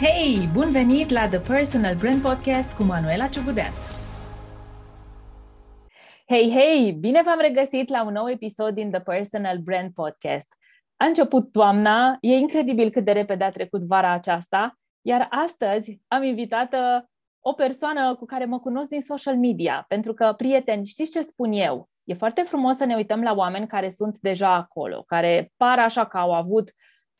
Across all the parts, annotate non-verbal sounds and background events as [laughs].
Hei, bun venit la The Personal Brand Podcast cu Manuela Ciugudean! Hei, hei! Bine v-am regăsit la un nou episod din The Personal Brand Podcast. A început toamna, e incredibil cât de repede a trecut vara aceasta, iar astăzi am invitat o persoană cu care mă cunosc din social media, pentru că, prieteni, știți ce spun eu? E foarte frumos să ne uităm la oameni care sunt deja acolo, care par așa că au avut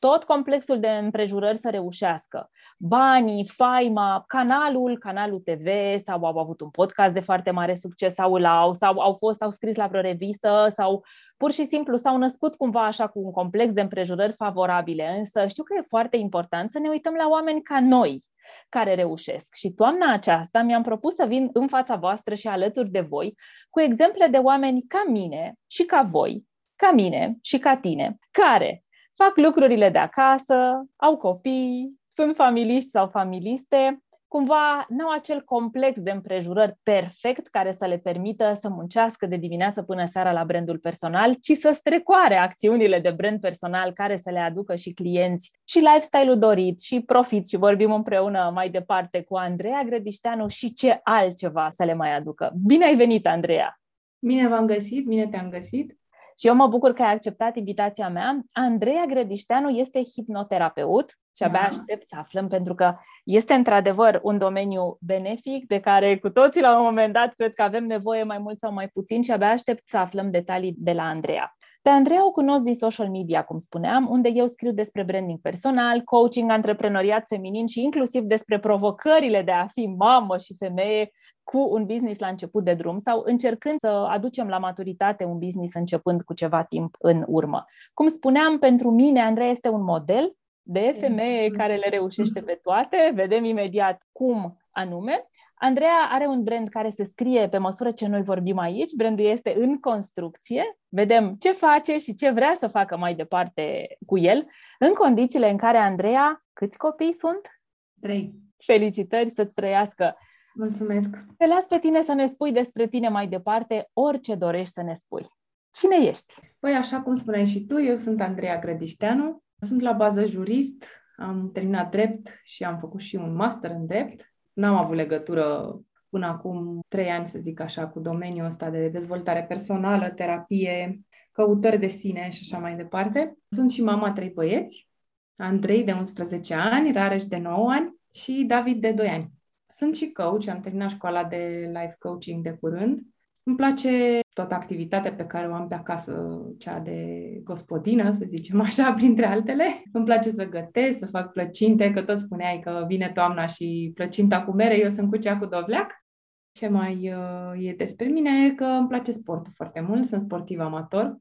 tot complexul de împrejurări să reușească. Banii, faima, canalul, canalul TV sau au avut un podcast de foarte mare succes sau îl au, sau au fost, au scris la vreo revistă sau pur și simplu s-au născut cumva așa cu un complex de împrejurări favorabile. Însă știu că e foarte important să ne uităm la oameni ca noi, care reușesc. Și toamna aceasta mi-am propus să vin în fața voastră și alături de voi cu exemple de oameni ca mine și ca voi, ca mine și ca tine, care fac lucrurile de acasă, au copii, sunt familiști sau familiste, cumva n-au acel complex de împrejurări perfect care să le permită să muncească de dimineață până seara la brandul personal, ci să strecoare acțiunile de brand personal care să le aducă și clienți și lifestyle-ul dorit și profit și vorbim împreună mai departe cu Andreea Grădișteanu și ce altceva să le mai aducă. Bine ai venit, Andreea! Bine v-am găsit, bine te-am găsit! Și eu mă bucur că ai acceptat invitația mea. Andreea Gredișteanu este hipnoterapeut și abia da. aștept să aflăm, pentru că este într-adevăr un domeniu benefic de care cu toții la un moment dat cred că avem nevoie mai mult sau mai puțin și abia aștept să aflăm detalii de la Andreea. Pe Andreea o cunosc din social media, cum spuneam, unde eu scriu despre branding personal, coaching, antreprenoriat feminin și inclusiv despre provocările de a fi mamă și femeie cu un business la început de drum sau încercând să aducem la maturitate un business începând cu ceva timp în urmă. Cum spuneam, pentru mine Andreea este un model de femeie care le reușește pe toate. Vedem imediat cum anume. Andreea are un brand care se scrie pe măsură ce noi vorbim aici. Brandul este în construcție. Vedem ce face și ce vrea să facă mai departe cu el, în condițiile în care Andreea, câți copii sunt? Trei. Felicitări să-ți trăiască! Mulțumesc! Te las pe tine să ne spui despre tine mai departe orice dorești să ne spui. Cine ești? Păi, așa cum spuneai și tu, eu sunt Andreea Grădișteanu, sunt la bază jurist, am terminat drept și am făcut și un master în drept. N-am avut legătură până acum trei ani, să zic așa, cu domeniul ăsta de dezvoltare personală, terapie, căutări de sine și așa mai departe. Sunt și mama trei băieți, Andrei de 11 ani, Rareș de 9 ani și David de 2 ani. Sunt și coach, am terminat școala de life coaching de curând. Îmi place toată activitatea pe care o am pe acasă, cea de gospodină, să zicem așa, [laughs] printre altele. Îmi place să gătesc, să fac plăcinte, că tot spuneai că vine toamna și plăcinta cu mere, eu sunt cu cea cu dovleac. Ce mai uh, e despre mine că îmi place sportul foarte mult, sunt sportiv amator,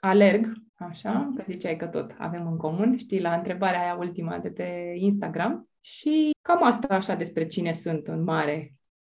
alerg, așa, că ziceai că tot avem în comun, știi, la întrebarea aia ultima de pe Instagram. Și cam asta așa despre cine sunt în mare.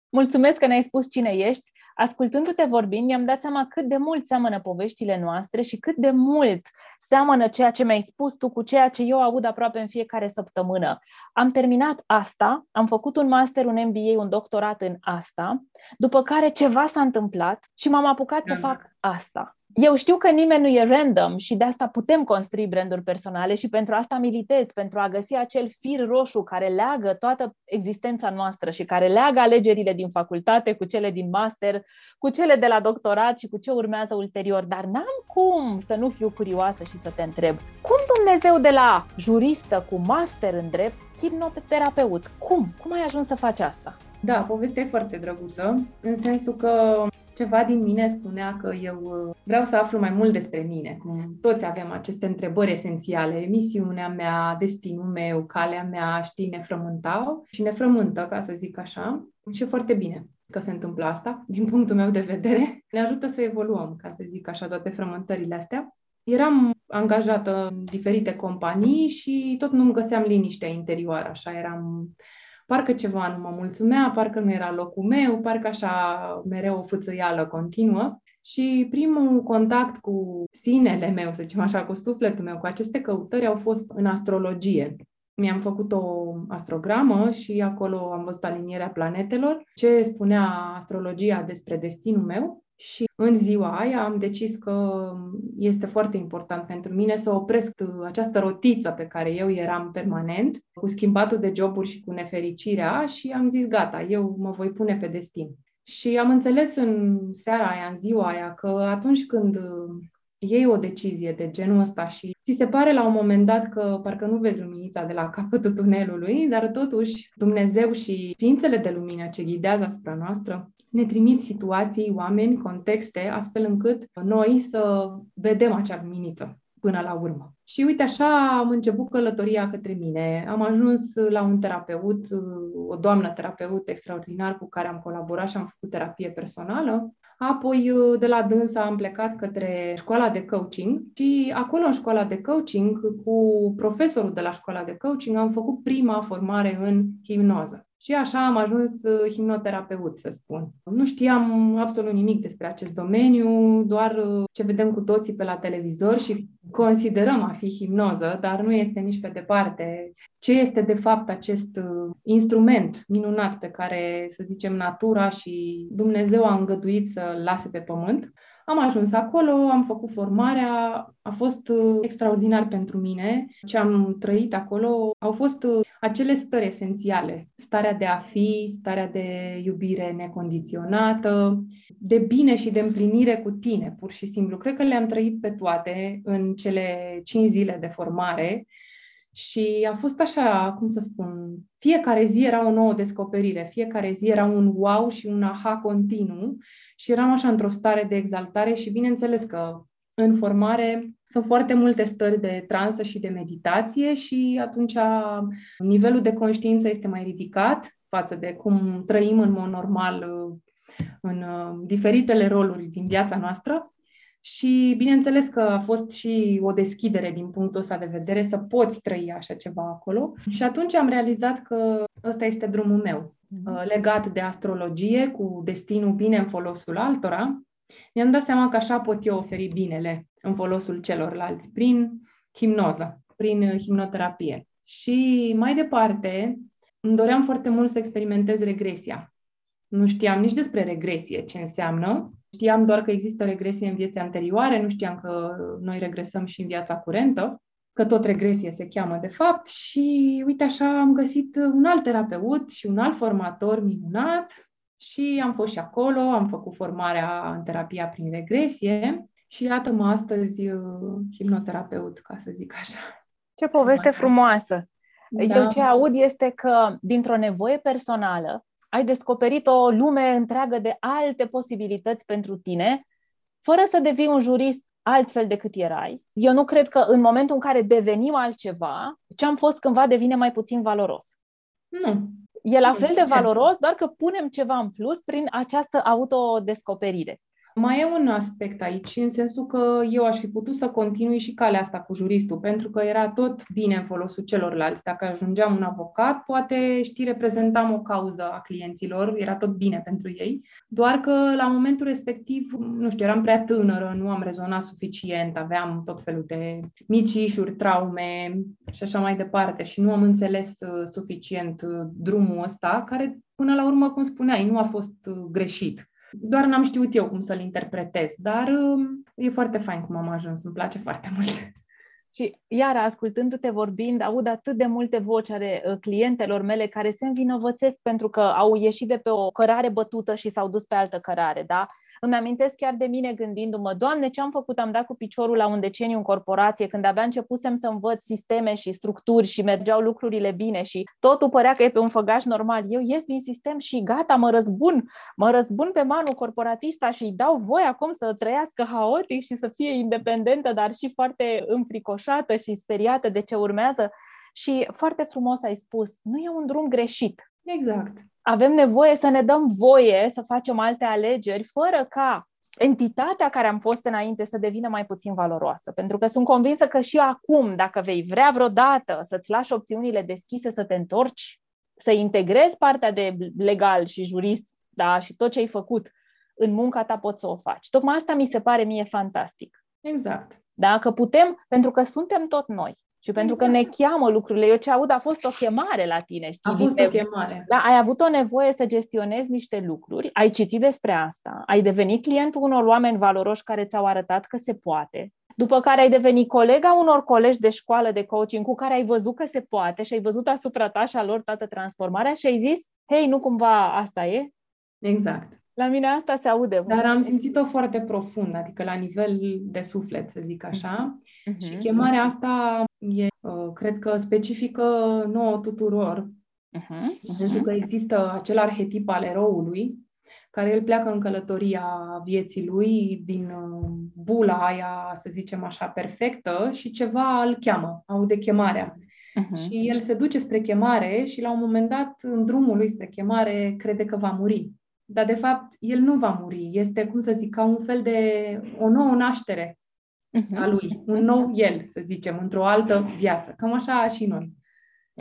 Mulțumesc că ne-ai spus cine ești. Ascultându-te vorbind, mi-am dat seama cât de mult seamănă poveștile noastre și cât de mult seamănă ceea ce mi-ai spus tu cu ceea ce eu aud aproape în fiecare săptămână. Am terminat asta, am făcut un master, un MBA, un doctorat în asta, după care ceva s-a întâmplat și m-am apucat să fac asta. Eu știu că nimeni nu e random și de asta putem construi branduri personale și pentru asta militez, pentru a găsi acel fir roșu care leagă toată existența noastră și care leagă alegerile din facultate cu cele din master, cu cele de la doctorat și cu ce urmează ulterior. Dar n-am cum să nu fiu curioasă și să te întreb, cum Dumnezeu de la juristă cu master în drept, hipnoterapeut, cum? Cum ai ajuns să faci asta? Da, povestea e foarte drăguță, în sensul că ceva din mine spunea că eu uh, vreau să aflu mai mult despre mine. Cum toți avem aceste întrebări esențiale, misiunea mea, destinul meu, calea mea, știi, ne frământau și ne frământă, ca să zic așa. Și e foarte bine că se întâmplă asta, [laughs] din punctul meu de vedere. Ne ajută să evoluăm, ca să zic așa, toate frământările astea. Eram angajată în diferite companii și tot nu-mi găseam liniștea interioară, așa eram parcă ceva nu mă mulțumea, parcă nu era locul meu, parcă așa mereu o fâțăială continuă. Și primul contact cu sinele meu, să zicem așa, cu sufletul meu, cu aceste căutări au fost în astrologie. Mi-am făcut o astrogramă și acolo am văzut alinierea planetelor, ce spunea astrologia despre destinul meu și în ziua aia am decis că este foarte important pentru mine să opresc această rotiță pe care eu eram permanent, cu schimbatul de joburi și cu nefericirea și am zis gata, eu mă voi pune pe destin. Și am înțeles în seara aia, în ziua aia, că atunci când iei o decizie de genul ăsta și ți se pare la un moment dat că parcă nu vezi luminița de la capătul tunelului, dar totuși Dumnezeu și ființele de lumină ce ghidează asupra noastră ne trimit situații, oameni, contexte, astfel încât noi să vedem acea luminiță până la urmă. Și uite, așa am început călătoria către mine. Am ajuns la un terapeut, o doamnă terapeut extraordinar cu care am colaborat și am făcut terapie personală. Apoi, de la dânsa, am plecat către școala de coaching și acolo, în școala de coaching, cu profesorul de la școala de coaching, am făcut prima formare în hipnoză. Și așa am ajuns uh, hipnoterapeut, să spun. Nu știam absolut nimic despre acest domeniu, doar uh, ce vedem cu toții pe la televizor și considerăm a fi hipnoză, dar nu este nici pe departe ce este de fapt acest uh, instrument minunat pe care, să zicem, natura și Dumnezeu a îngăduit să-l lase pe pământ. Am ajuns acolo, am făcut formarea, a fost uh, extraordinar pentru mine. Ce am trăit acolo au fost uh, acele stări esențiale. Starea de a fi, starea de iubire necondiționată, de bine și de împlinire cu tine, pur și simplu. Cred că le-am trăit pe toate în cele cinci zile de formare și a fost așa, cum să spun, fiecare zi era o nouă descoperire, fiecare zi era un wow și un aha continuu și eram așa într-o stare de exaltare și bineînțeles că în formare sunt foarte multe stări de transă și de meditație și atunci nivelul de conștiință este mai ridicat față de cum trăim în mod normal în diferitele roluri din viața noastră. Și bineînțeles că a fost și o deschidere din punctul ăsta de vedere să poți trăi așa ceva acolo. Și atunci am realizat că ăsta este drumul meu, mhm. uh, legat de astrologie, cu destinul bine în folosul altora. Mi-am dat seama că așa pot eu oferi binele în folosul celorlalți, prin hipnoză, prin hipnoterapie. Și mai departe, îmi doream foarte mult să experimentez regresia. Nu știam nici despre regresie ce înseamnă, Știam doar că există regresie în vieți anterioare, nu știam că noi regresăm și în viața curentă, că tot regresie se cheamă de fapt și uite așa am găsit un alt terapeut și un alt formator minunat și am fost și acolo, am făcut formarea în terapia prin regresie și iată-mă astăzi uh, hipnoterapeut, ca să zic așa. Ce poveste frumoasă! Da. Eu ce aud este că dintr-o nevoie personală ai descoperit o lume întreagă de alte posibilități pentru tine, fără să devii un jurist altfel decât erai. Eu nu cred că în momentul în care devenim altceva, ce am fost cândva devine mai puțin valoros. Nu. E la fel de valoros, doar că punem ceva în plus prin această autodescoperire. Mai e un aspect aici, în sensul că eu aș fi putut să continui și calea asta cu juristul, pentru că era tot bine în folosul celorlalți. Dacă ajungeam un avocat, poate, știi, reprezentam o cauză a clienților, era tot bine pentru ei, doar că la momentul respectiv, nu știu, eram prea tânără, nu am rezonat suficient, aveam tot felul de mici ișuri, traume și așa mai departe. Și nu am înțeles uh, suficient uh, drumul ăsta, care, până la urmă, cum spuneai, nu a fost uh, greșit doar n-am știut eu cum să-l interpretez, dar um, e foarte fain cum am ajuns, îmi place foarte [laughs] mult. Și iar ascultându-te vorbind, aud atât de multe voci ale uh, clientelor mele care se învinovățesc pentru că au ieșit de pe o cărare bătută și s-au dus pe altă cărare, da? Îmi amintesc chiar de mine gândindu-mă, Doamne, ce am făcut? Am dat cu piciorul la un deceniu în corporație, când abia începusem să învăț sisteme și structuri și mergeau lucrurile bine și totul părea că e pe un făgaș normal. Eu ies din sistem și gata, mă răzbun, mă răzbun pe manul corporatista și îi dau voi acum să trăiască haotic și să fie independentă, dar și foarte înfricoșată și speriată de ce urmează. Și foarte frumos ai spus, nu e un drum greșit. Exact avem nevoie să ne dăm voie să facem alte alegeri fără ca entitatea care am fost înainte să devină mai puțin valoroasă. Pentru că sunt convinsă că și acum, dacă vei vrea vreodată să-ți lași opțiunile deschise, să te întorci, să integrezi partea de legal și jurist da, și tot ce ai făcut în munca ta poți să o faci. Tocmai asta mi se pare mie fantastic. Exact. Da? Că putem, pentru că suntem tot noi. Și pentru că ne cheamă lucrurile, eu ce aud a fost o chemare la tine, știi? A fost o chemare. Da, ai avut o nevoie să gestionezi niște lucruri, ai citit despre asta, ai devenit clientul unor oameni valoroși care ți-au arătat că se poate, după care ai devenit colega unor colegi de școală de coaching cu care ai văzut că se poate și ai văzut asupra ta și a lor toată transformarea și ai zis, hei, nu cumva asta e? Exact. La mine asta se aude. Dar am simțit-o foarte profund, adică la nivel de suflet, să zic așa. Uh-huh. Și chemarea asta e, uh, cred că, specifică nouă tuturor. Uh-huh. Pentru că există acel arhetip al eroului, care el pleacă în călătoria vieții lui din uh, bula aia, să zicem așa, perfectă și ceva îl cheamă, aude chemarea. Uh-huh. Și el se duce spre chemare și la un moment dat, în drumul lui spre chemare, crede că va muri. Dar, de fapt, el nu va muri. Este, cum să zic, ca un fel de o nouă naștere uh-huh. a lui. Un nou el, să zicem, într-o altă viață. Cam așa și noi.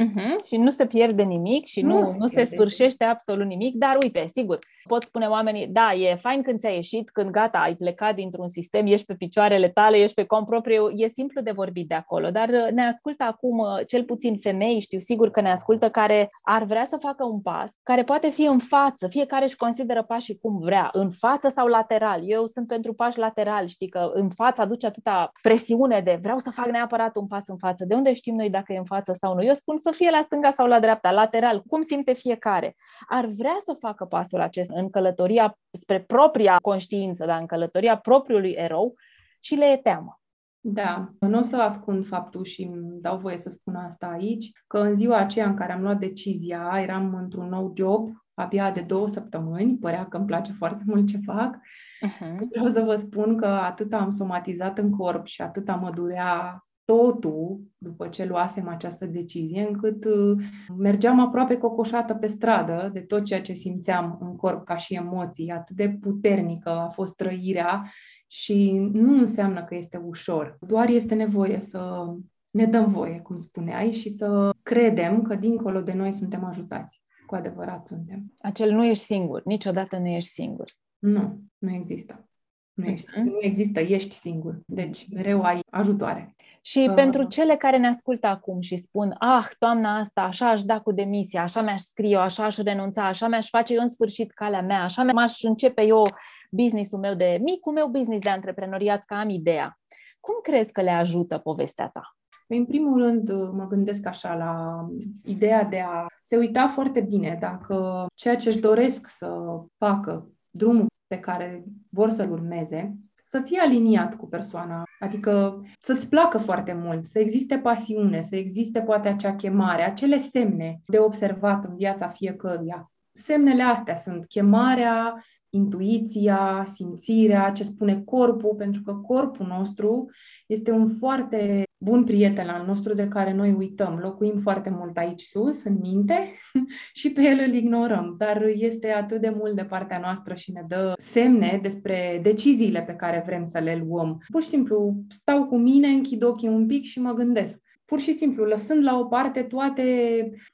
Uh-huh. Și nu se pierde nimic și nu, nu, se, nu se sfârșește absolut nimic, dar uite, sigur, pot spune oamenii, da, e fain când ți-ai ieșit, când gata, ai plecat dintr-un sistem, ești pe picioarele tale, ești pe cont propriu, e simplu de vorbit de acolo, dar uh, ne ascultă acum uh, cel puțin femei, știu sigur că ne ascultă, care ar vrea să facă un pas, care poate fi în față, fiecare își consideră pașii cum vrea, în față sau lateral. Eu sunt pentru pași lateral, știi că în față aduce atâta presiune de vreau să fac neapărat un pas în față. De unde știm noi dacă e în față sau nu? Eu spun să fie la stânga sau la dreapta, lateral, cum simte fiecare. Ar vrea să facă pasul acesta în călătoria spre propria conștiință, dar în călătoria propriului erou și le e teamă. Da, nu o să ascund faptul și îmi dau voie să spun asta aici, că în ziua aceea în care am luat decizia, eram într-un nou job, abia de două săptămâni, părea că îmi place foarte mult ce fac. Uh-huh. Vreau să vă spun că atât am somatizat în corp și atât mă durea totul după ce luasem această decizie, încât uh, mergeam aproape cocoșată pe stradă de tot ceea ce simțeam în corp ca și emoții. Atât de puternică a fost trăirea și nu înseamnă că este ușor. Doar este nevoie să ne dăm voie, cum spuneai, și să credem că dincolo de noi suntem ajutați. Cu adevărat suntem. Acel nu ești singur. Niciodată nu ești singur. Nu, nu există. Nu, ești, uh-huh. nu există, ești singur. Deci mereu ai ajutoare. Și uh. pentru cele care ne ascultă acum și spun, ah, toamna asta, așa aș da cu demisia, așa mi-aș scrie, așa aș renunța, așa mi-aș face eu în sfârșit calea mea, așa mi-aș începe eu businessul meu de, micul meu business de antreprenoriat, că am ideea. Cum crezi că le ajută povestea ta? În primul rând, mă gândesc așa la ideea de a se uita foarte bine dacă ceea ce își doresc să facă, drumul pe care vor să-l urmeze, să fie aliniat cu persoana, adică să-ți placă foarte mult, să existe pasiune, să existe poate acea chemare, acele semne de observat în viața fiecăruia. Semnele astea sunt chemarea, intuiția, simțirea, ce spune corpul, pentru că corpul nostru este un foarte bun prieten al nostru de care noi uităm. Locuim foarte mult aici sus, în minte, [laughs] și pe el îl ignorăm, dar este atât de mult de partea noastră și ne dă semne despre deciziile pe care vrem să le luăm. Pur și simplu stau cu mine, închid ochii un pic și mă gândesc pur și simplu, lăsând la o parte toate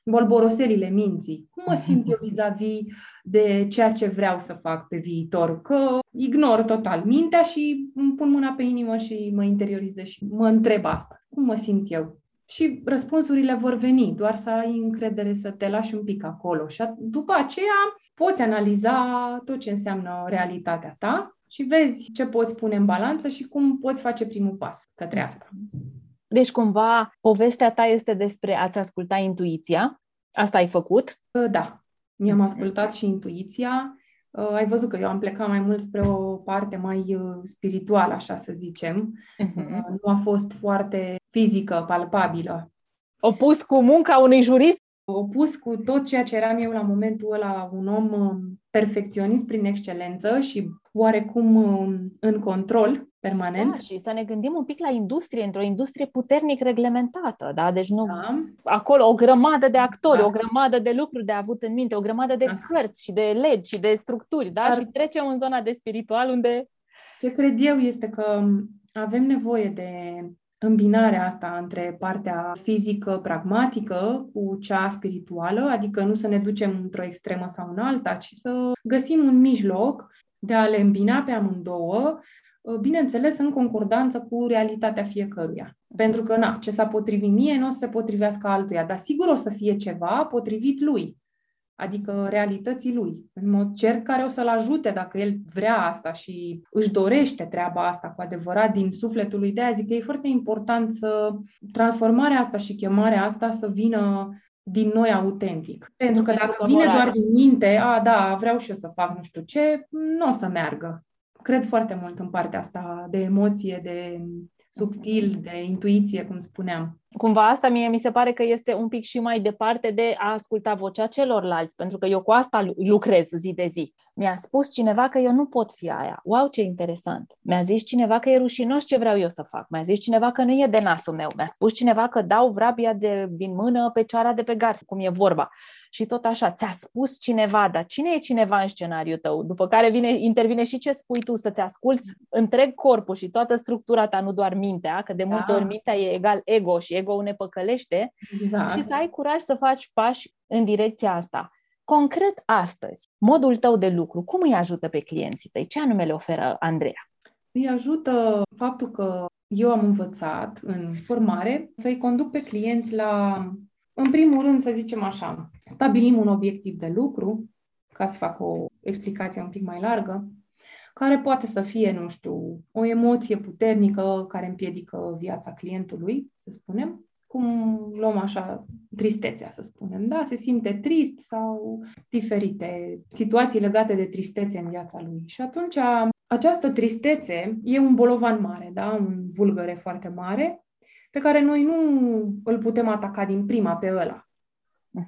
bolboroselile minții. Cum mă simt eu vis-a-vis de ceea ce vreau să fac pe viitor? Că ignor total mintea și îmi pun mâna pe inimă și mă interiorizez și mă întreb asta. Cum mă simt eu? Și răspunsurile vor veni, doar să ai încredere să te lași un pic acolo. Și după aceea poți analiza tot ce înseamnă realitatea ta și vezi ce poți pune în balanță și cum poți face primul pas către asta. Deci, cumva, povestea ta este despre a-ți asculta intuiția. Asta ai făcut? Ă, da. Mi-am ascultat și intuiția. Ă, ai văzut că eu am plecat mai mult spre o parte mai ă, spirituală, așa să zicem. Uh-huh. Nu a fost foarte fizică, palpabilă. Opus cu munca unui jurist? Opus cu tot ceea ce eram eu la momentul ăla, un om perfecționist prin excelență și oarecum în control permanent. Da, și să ne gândim un pic la industrie, într-o industrie puternic reglementată, da? Deci nu... Da. Acolo o grămadă de actori, da. o grămadă de lucruri de avut în minte, o grămadă de da. cărți și de legi și de structuri, da? Dar... Și trecem în zona de spiritual unde... Ce cred eu este că avem nevoie de îmbinarea asta între partea fizică, pragmatică, cu cea spirituală, adică nu să ne ducem într-o extremă sau în alta, ci să găsim un mijloc de a le îmbina pe amândouă uh, bineînțeles, în concordanță cu realitatea fiecăruia. Pentru că, na, ce s-a potrivit mie nu o să se potrivească altuia, dar sigur o să fie ceva potrivit lui adică realității lui, în mod cert care o să-l ajute dacă el vrea asta și își dorește treaba asta cu adevărat din sufletul lui. De aia zic că e foarte important să transformarea asta și chemarea asta să vină din noi autentic. Pentru că dacă vine doar din minte, a, da, vreau și eu să fac nu știu ce, nu o să meargă. Cred foarte mult în partea asta de emoție, de subtil, de intuiție, cum spuneam. Cumva asta mie mi se pare că este un pic și mai departe de a asculta vocea celorlalți, pentru că eu cu asta lucrez zi de zi. Mi-a spus cineva că eu nu pot fi aia. Wow, ce interesant! Mi-a zis cineva că e rușinos ce vreau eu să fac. Mi-a zis cineva că nu e de nasul meu. Mi-a spus cineva că dau vrabia de, din mână pe cioara de pe garf, cum e vorba. Și tot așa, ți-a spus cineva, dar cine e cineva în scenariul tău? După care vine, intervine și ce spui tu, să-ți asculți întreg corpul și toată structura ta, nu doar mintea, că de multe da. ori mintea e egal ego și ego ne păcălește exact. și să ai curaj să faci pași în direcția asta. Concret astăzi, modul tău de lucru, cum îi ajută pe clienții tăi? Ce anume le oferă Andreea? Îi ajută faptul că eu am învățat în formare să-i conduc pe clienți la, în primul rând, să zicem așa, stabilim un obiectiv de lucru, ca să fac o explicație un pic mai largă, care poate să fie, nu știu, o emoție puternică care împiedică viața clientului, să spunem, cum luăm așa tristețea, să spunem, da? Se simte trist sau diferite situații legate de tristețe în viața lui. Și atunci această tristețe e un bolovan mare, da? Un bulgăre foarte mare, pe care noi nu îl putem ataca din prima pe ăla,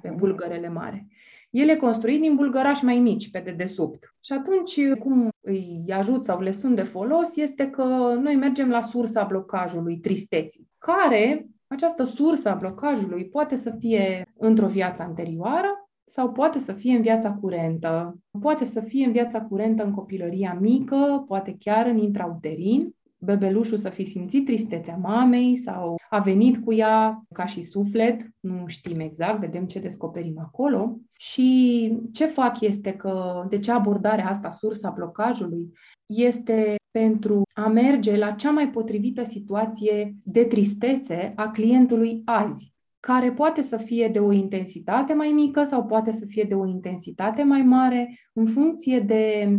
pe mhm. bulgărele mare. El e construit din bulgărași mai mici, pe dedesubt. Și atunci, cum îi ajut sau le sunt de folos, este că noi mergem la sursa blocajului, tristeții, care această sursă a blocajului poate să fie într-o viață anterioară sau poate să fie în viața curentă. Poate să fie în viața curentă în copilăria mică, poate chiar în intrauterin, bebelușul să fi simțit tristețea mamei sau a venit cu ea ca și suflet, nu știm exact, vedem ce descoperim acolo. Și ce fac este că, de ce abordarea asta, sursa blocajului, este pentru a merge la cea mai potrivită situație de tristețe a clientului azi, care poate să fie de o intensitate mai mică sau poate să fie de o intensitate mai mare, în funcție de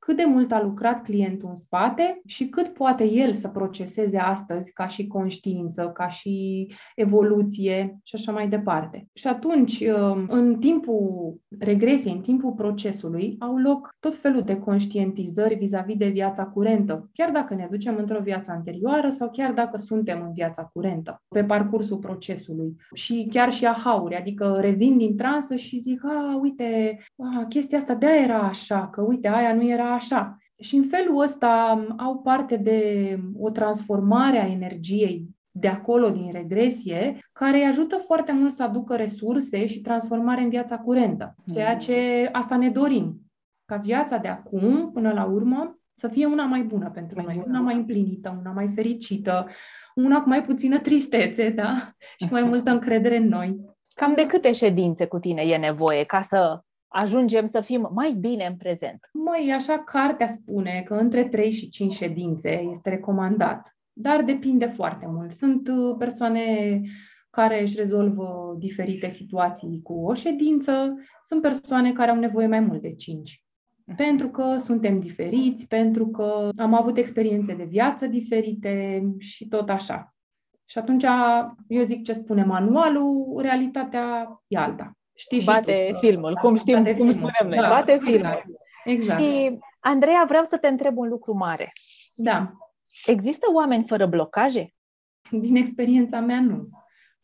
cât de mult a lucrat clientul în spate și cât poate el să proceseze astăzi ca și conștiință, ca și evoluție și așa mai departe. Și atunci, um, în timpul regresiei, în timpul procesului, au loc tot felul de conștientizări vis-a-vis de viața curentă, chiar dacă ne ducem într-o viață anterioară sau chiar dacă suntem în viața curentă, pe parcursul procesului. Și chiar și ahauri, adică revin din transă și zic, a, uite, a, chestia asta de era așa, că uite, aia nu era așa. Și în felul ăsta au parte de o transformare a energiei de acolo, din regresie, care îi ajută foarte mult să aducă resurse și transformare în viața curentă. Ceea ce asta ne dorim. Ca viața de acum, până la urmă, să fie una mai bună pentru mai noi, bună. una mai împlinită, una mai fericită, una cu mai puțină tristețe, da? [laughs] Și mai multă încredere în noi. Cam de câte ședințe cu tine e nevoie ca să ajungem să fim mai bine în prezent? Mai așa, cartea spune că între 3 și 5 ședințe este recomandat, dar depinde foarte mult. Sunt uh, persoane care își rezolvă diferite situații cu o ședință, sunt persoane care au nevoie mai mult de 5. Pentru că suntem diferiți, pentru că am avut experiențe de viață diferite și tot așa. Și atunci eu zic ce spune manualul, realitatea e alta. Știi bate și tu, filmul, da, cum știm, cum filmul. spunem noi, da, bate exact. filmul. Exact. Și, Andreea, vreau să te întreb un lucru mare. Da. Există oameni fără blocaje? Din experiența mea, nu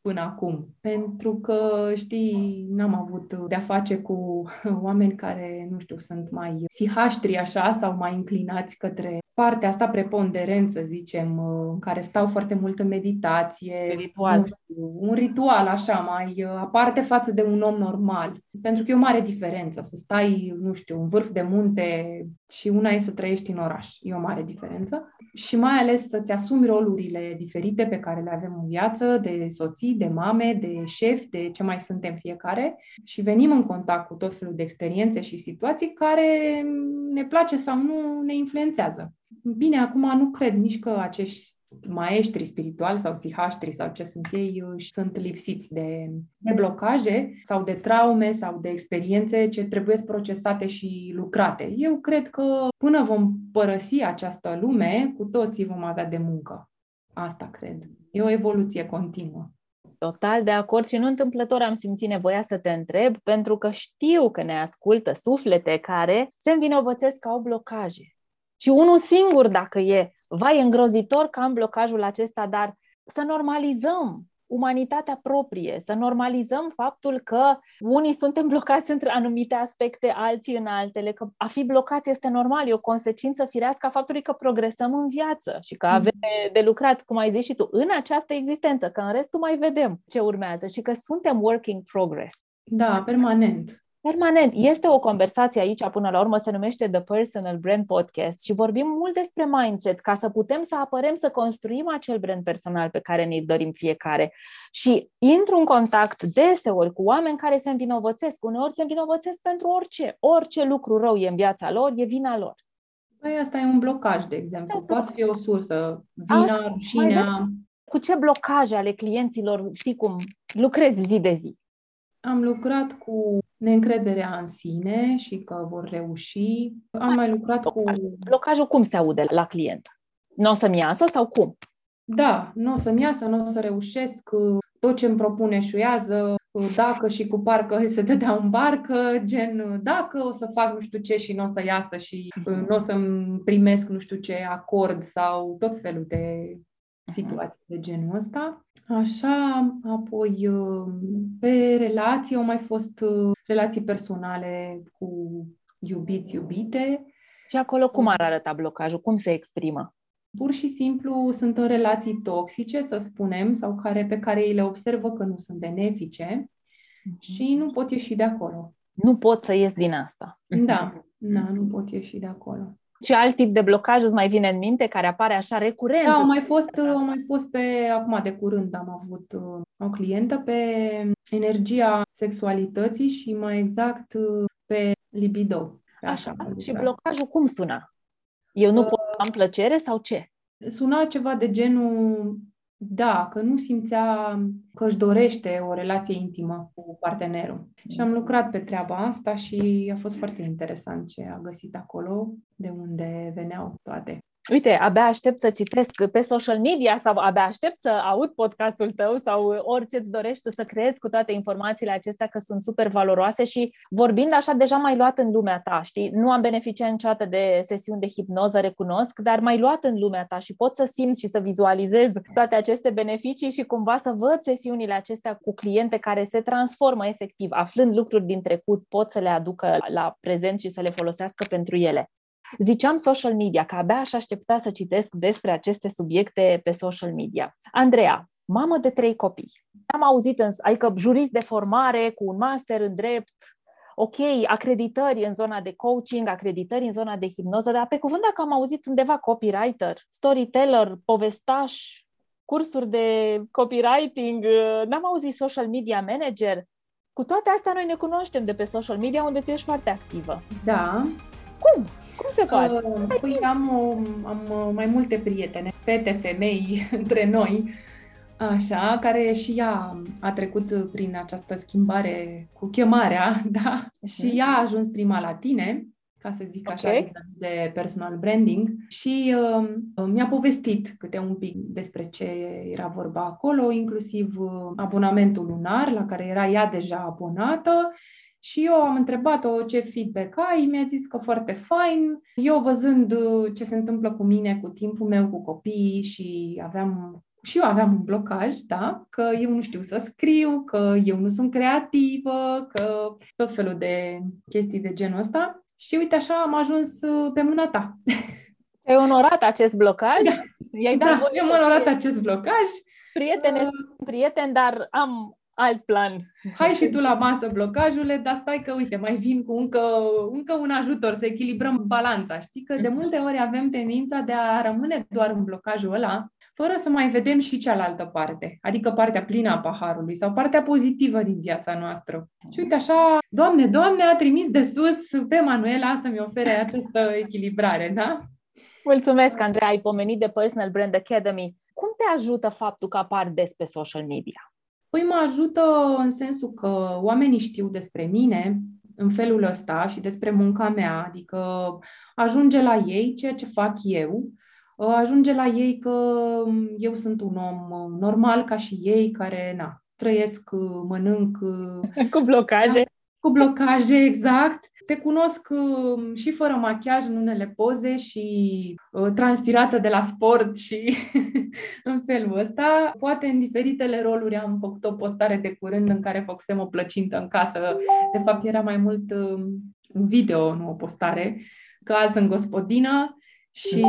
până acum. Pentru că, știi, n-am avut de-a face cu [laughs] oameni care, nu știu, sunt mai sihaștri așa sau mai înclinați către partea asta preponderent, să zicem, în care stau foarte mult în meditație. Ritual. Nu știu, un ritual așa, mai aparte față de un om normal. Pentru că e o mare diferență să stai, nu știu, în vârf de munte și una e să trăiești în oraș. E o mare diferență. Și mai ales să-ți asumi rolurile diferite pe care le avem în viață, de soții, de mame, de șefi, de ce mai suntem fiecare și venim în contact cu tot felul de experiențe și situații care ne place sau nu ne influențează. Bine, acum nu cred nici că acești maestri spirituali sau psihaștri sau ce sunt ei sunt lipsiți de, de blocaje sau de traume sau de experiențe ce trebuie procesate și lucrate. Eu cred că până vom părăsi această lume, cu toții vom avea de muncă. Asta cred. E o evoluție continuă. Total de acord și nu întâmplător am simțit nevoia să te întreb, pentru că știu că ne ascultă suflete care se învinovățesc că au blocaje. Și unul singur, dacă e, vai, îngrozitor că am blocajul acesta, dar să normalizăm umanitatea proprie, să normalizăm faptul că unii suntem blocați între anumite aspecte, alții în altele, că a fi blocat este normal, e o consecință firească a faptului că progresăm în viață și că avem mm. de lucrat, cum ai zis și tu, în această existență, că în restul mai vedem ce urmează și că suntem working progress. Da, permanent. Permanent. Este o conversație aici, până la urmă, se numește The Personal Brand Podcast și vorbim mult despre mindset ca să putem să apărem, să construim acel brand personal pe care ne-l dorim fiecare. Și intru în contact deseori cu oameni care se învinovățesc. Uneori se învinovățesc pentru orice. Orice lucru rău e în viața lor, e vina lor. Păi asta e un blocaj, de exemplu. Poate fi o sursă. Vina, rușinea. Cu ce blocaje ale clienților, știi cum, lucrezi zi de zi? Am lucrat cu neîncrederea în sine și că vor reuși. Am mai lucrat cu... Blocajul cum se aude la client? Nu o să-mi iasă sau cum? Da, nu o să-mi iasă, nu o să reușesc, tot ce îmi propune șuiază, dacă și cu parcă [laughs] se dădea în barcă, gen dacă o să fac nu știu ce și nu o să iasă și nu o să-mi primesc nu știu ce acord sau tot felul de situații de genul ăsta. Așa, apoi pe relații au mai fost relații personale cu iubiți, iubite. Și acolo cum ar arăta blocajul? Cum se exprimă? Pur și simplu sunt în relații toxice, să spunem, sau care, pe care ei le observă că nu sunt benefice mm-hmm. și nu pot ieși de acolo. Nu pot să ies din asta. Da, [laughs] da, nu pot ieși de acolo. Și alt tip de blocaj îți mai vine în minte, care apare așa recurent? Da, au mai fost, au mai fost pe, acum de curând am avut uh, o clientă pe energia sexualității și mai exact uh, pe libido. Pe așa, așa și blocajul cum suna? Eu nu uh, pot am plăcere sau ce? Suna ceva de genul da, că nu simțea că își dorește o relație intimă cu partenerul. Și am lucrat pe treaba asta și a fost foarte interesant ce a găsit acolo, de unde veneau toate. Uite, abia aștept să citesc pe social media sau abia aștept să aud podcastul tău sau orice îți dorești să creezi cu toate informațiile acestea că sunt super valoroase și vorbind așa deja mai luat în lumea ta, știi? Nu am beneficiat niciodată de sesiuni de hipnoză, recunosc, dar mai luat în lumea ta și pot să simt și să vizualizez toate aceste beneficii și cumva să văd sesiunile acestea cu cliente care se transformă efectiv, aflând lucruri din trecut, pot să le aducă la prezent și să le folosească pentru ele. Ziceam social media, că abia aș aștepta să citesc despre aceste subiecte pe social media. Andreea, mamă de trei copii. Am auzit, însă, adică jurist de formare cu un master în drept, ok, acreditări în zona de coaching, acreditări în zona de hipnoză, dar pe cuvânt dacă am auzit undeva copywriter, storyteller, povestaș, cursuri de copywriting, n-am auzit social media manager. Cu toate astea noi ne cunoaștem de pe social media unde tu ești foarte activă. Da. Cum? Cum se face? Uh, păi am, am uh, mai multe prietene, fete, femei, [laughs] între noi, așa, care și ea a trecut prin această schimbare cu chemarea, [laughs] da? Uh-huh. Și ea a ajuns prima la tine, ca să zic așa, okay. de personal branding și uh, mi-a povestit câte un pic despre ce era vorba acolo, inclusiv uh, abonamentul lunar la care era ea deja abonată și eu am întrebat-o ce feedback ai, mi-a zis că foarte fain. Eu văzând uh, ce se întâmplă cu mine, cu timpul meu, cu copiii și aveam și eu aveam un blocaj, da, că eu nu știu să scriu, că eu nu sunt creativă, că tot felul de chestii de genul ăsta. Și uite așa am ajuns uh, pe mâna ta. [laughs] Ai onorat acest blocaj? Da. I-ai dat da, am onorat acest blocaj. Prietene, uh, prieten, dar am alt plan. Hai și tu la masă blocajule, dar stai că, uite, mai vin cu încă, încă un ajutor să echilibrăm balanța. Știi că de multe ori avem tendința de a rămâne doar în blocajul ăla, fără să mai vedem și cealaltă parte, adică partea plină a paharului sau partea pozitivă din viața noastră. Și uite așa, Doamne, Doamne, a trimis de sus pe Manuela să-mi ofere această echilibrare, da? Mulțumesc, Andrei, ai pomenit de Personal Brand Academy. Cum te ajută faptul că apar des pe social media? Păi mă ajută în sensul că oamenii știu despre mine în felul ăsta și despre munca mea, adică ajunge la ei ceea ce fac eu, ajunge la ei că eu sunt un om normal ca și ei, care, na, trăiesc, mănânc... [laughs] Cu blocaje. Da, cu blocaje, exact. Te cunosc um, și fără machiaj în unele poze și uh, transpirată de la sport și [laughs] în felul ăsta. Poate în diferitele roluri am făcut o postare de curând în care făcusem o plăcintă în casă. De fapt era mai mult um, un video, nu o postare, că azi sunt gospodină și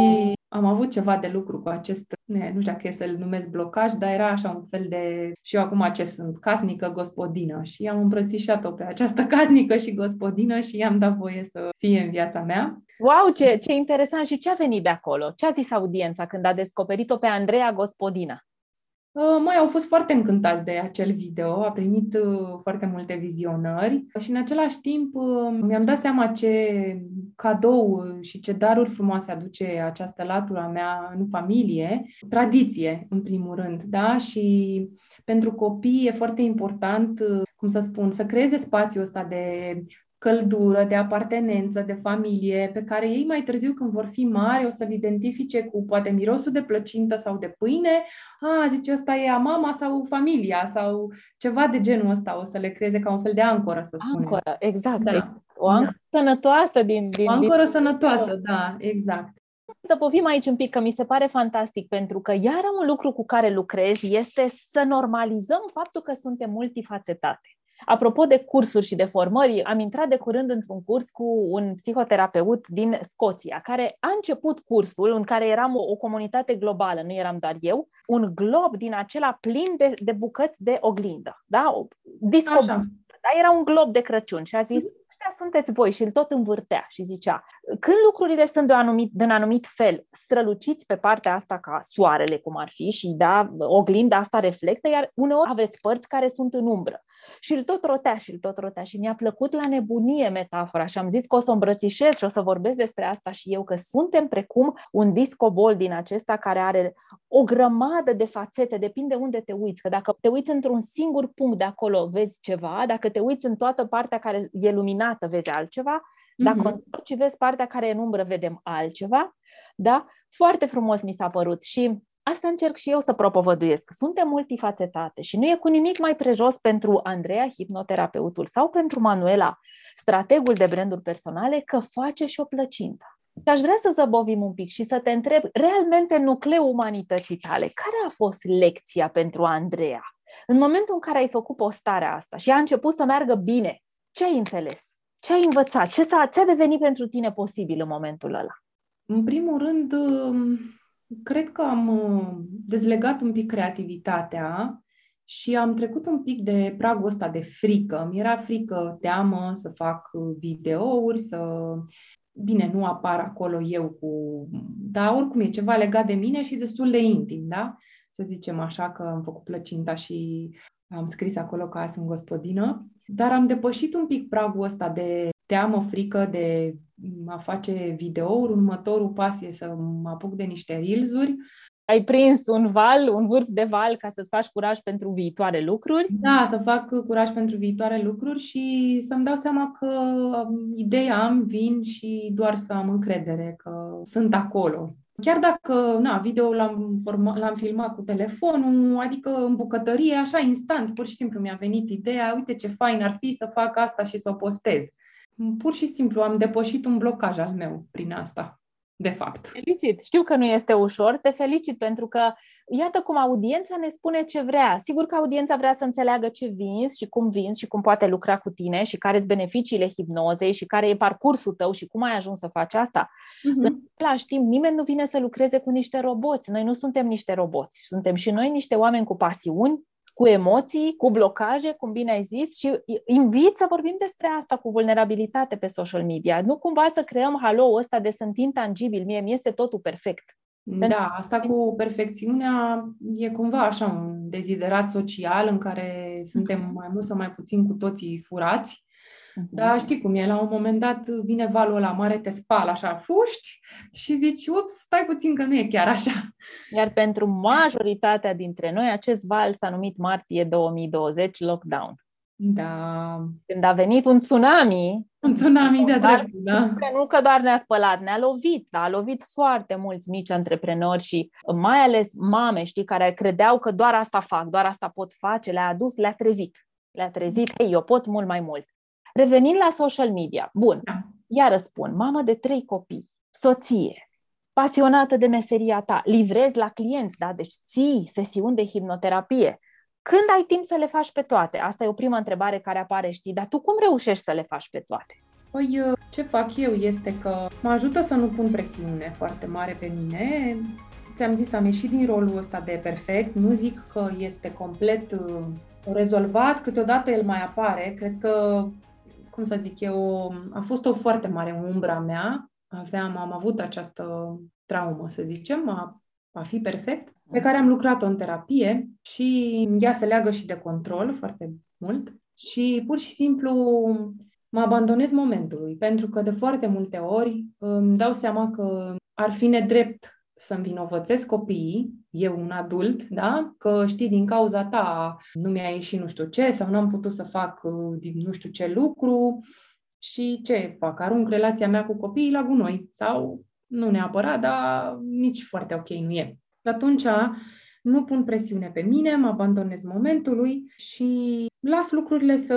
am avut ceva de lucru cu acest, ne, nu știu dacă e să-l numesc blocaj, dar era așa un fel de, și eu acum ce sunt, casnică gospodină și am îmbrățișat-o pe această [laughs] casnică și gospodină și i-am dat voie să fie în viața mea. Wow, ce, ce interesant! Și ce a venit de acolo? Ce a zis audiența când a descoperit-o pe Andreea Gospodina? Uh, mai au fost foarte încântați de acel video, a primit uh, foarte multe vizionări și în același timp uh, mi-am dat seama ce cadou și ce daruri frumoase aduce această latura mea în familie. Tradiție, în primul rând, da? Și pentru copii e foarte important, cum să spun, să creeze spațiul ăsta de căldură, de apartenență, de familie, pe care ei mai târziu, când vor fi mari, o să-l identifice cu poate mirosul de plăcintă sau de pâine. A, zice, ăsta e a mama sau familia sau ceva de genul ăsta. O să le creeze ca un fel de ancoră, să spunem. Ancoră, exact. Da. O ancoră da. sănătoasă din... din o ancoră din... sănătoasă, da, exact. Să povim aici un pic, că mi se pare fantastic, pentru că iar un lucru cu care lucrez este să normalizăm faptul că suntem multifacetate. Apropo de cursuri și de formări, am intrat de curând într-un curs cu un psihoterapeut din Scoția, care a început cursul în care eram o, o comunitate globală, nu eram doar eu, un glob din acela plin de, de bucăți de oglindă, da? Disco, da? Era un glob de Crăciun și a zis, mhm ăștia sunteți voi și îl tot învârtea și zicea, când lucrurile sunt de un anumit, de un anumit fel, străluciți pe partea asta ca soarele, cum ar fi, și da, oglinda asta reflectă, iar uneori aveți părți care sunt în umbră. Și îl tot rotea și îl tot rotea și mi-a plăcut la nebunie metafora și am zis că o să o îmbrățișez și o să vorbesc despre asta și eu, că suntem precum un discobol din acesta care are o grămadă de fațete, depinde unde te uiți, că dacă te uiți într-un singur punct de acolo vezi ceva, dacă te uiți în toată partea care e luminată luminată vezi altceva, dacă mm-hmm. întorci și vezi partea care e în umbră, vedem altceva. Da? Foarte frumos mi s-a părut și asta încerc și eu să propovăduiesc. Suntem multifacetate și nu e cu nimic mai prejos pentru Andreea, hipnoterapeutul, sau pentru Manuela, strategul de branduri personale, că face și o plăcintă. Și aș vrea să zăbovim un pic și să te întreb, realmente nucleul umanității tale, care a fost lecția pentru Andreea? În momentul în care ai făcut postarea asta și a început să meargă bine, ce ai înțeles? Ce ai învățat? Ce, s-a, ce a devenit pentru tine posibil în momentul ăla? În primul rând, um, cred că am uh, dezlegat un pic creativitatea și am trecut un pic de pragul ăsta de frică. Mi era frică, teamă să fac videouri, să... Bine, nu apar acolo eu cu... Dar oricum e ceva legat de mine și destul de intim, da? Să zicem așa că am făcut plăcinta și am scris acolo că sunt gospodină. Dar am depășit un pic pragul ăsta de teamă, frică de a face videouri. Următorul pas e să mă apuc de niște reels-uri. Ai prins un val, un vârf de val ca să-ți faci curaj pentru viitoare lucruri? Da, să fac curaj pentru viitoare lucruri și să-mi dau seama că ideea am, vin și doar să am încredere că sunt acolo. Chiar dacă, na, video l-am, forma, l-am filmat cu telefonul, adică în bucătărie, așa instant, pur și simplu mi-a venit ideea, uite ce fain ar fi să fac asta și să o postez. Pur și simplu am depășit un blocaj al meu prin asta de fapt. Felicit! Știu că nu este ușor, te felicit pentru că iată cum audiența ne spune ce vrea. Sigur că audiența vrea să înțeleagă ce vinzi și cum vinzi și cum poate lucra cu tine și care sunt beneficiile hipnozei și care e parcursul tău și cum ai ajuns să faci asta. Uh-huh. În același timp, nimeni nu vine să lucreze cu niște roboți. Noi nu suntem niște roboți. Suntem și noi niște oameni cu pasiuni, cu emoții, cu blocaje, cum bine ai zis, și invit să vorbim despre asta cu vulnerabilitate pe social media. Nu cumva să creăm halou ăsta de sunt intangibil, mie mi este totul perfect. Da, asta cu perfecțiunea e cumva așa un deziderat social în care suntem mai mult sau mai puțin cu toții furați Uh-huh. Dar știi cum e, la un moment dat vine valul la mare, te spală așa, fuști și zici, ups, stai puțin că nu e chiar așa. Iar pentru majoritatea dintre noi, acest val s-a numit martie 2020 lockdown. Da. Când a venit un tsunami, un tsunami de drept, da. Nu că doar ne-a spălat, ne-a lovit, a lovit foarte mulți mici antreprenori și mai ales mame, știi, care credeau că doar asta fac, doar asta pot face, le-a adus, le-a trezit. Le-a trezit, hei, eu pot mult mai mult. Revenind la social media, bun, da. iar spun, mamă de trei copii, soție, pasionată de meseria ta, livrezi la clienți, da? deci ții sesiuni de hipnoterapie, când ai timp să le faci pe toate? Asta e o prima întrebare care apare, știi, dar tu cum reușești să le faci pe toate? Păi, uh, ce fac eu este că mă ajută să nu pun presiune foarte mare pe mine. Ți-am zis, am ieșit din rolul ăsta de perfect. Nu zic că este complet uh, rezolvat, câteodată el mai apare. Cred că, cum să zic eu, a fost o foarte mare umbra mea. Aveam, am avut această traumă, să zicem, a, a fi perfect pe care am lucrat-o în terapie și ea se leagă și de control foarte mult și pur și simplu mă abandonez momentului, pentru că de foarte multe ori îmi dau seama că ar fi nedrept să-mi vinovățesc copiii, eu un adult, da? Că știi, din cauza ta nu mi-a ieșit nu știu ce sau nu am putut să fac uh, nu știu ce lucru și ce fac? Arunc relația mea cu copiii la gunoi sau nu neapărat, dar nici foarte ok nu e. Și atunci nu pun presiune pe mine, mă abandonez momentului și las lucrurile să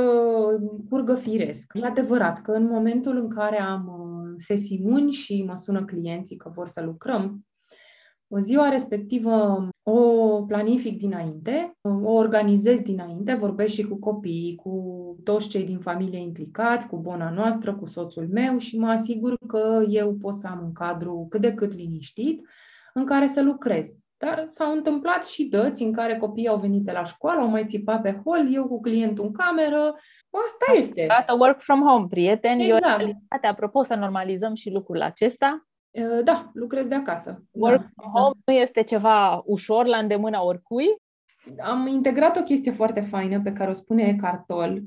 curgă firesc. E adevărat că în momentul în care am uh, sesiuni și mă sună clienții că vor să lucrăm, o ziua respectivă o planific dinainte, o organizez dinainte, vorbesc și cu copiii, cu toți cei din familie implicați, cu bona noastră, cu soțul meu și mă asigur că eu pot să am un cadru cât de cât liniștit în care să lucrez. Dar s-au întâmplat și dăți în care copiii au venit de la școală, au mai țipat pe hol, eu cu clientul în cameră. Asta Așa este. Dată work from home, prieteni. Exact. E o realitate. Apropo, să normalizăm și lucrul acesta. Da, lucrez de acasă. Work da. from home da. nu este ceva ușor la îndemâna oricui. Am integrat o chestie foarte faină pe care o spune Eckhart Tolle.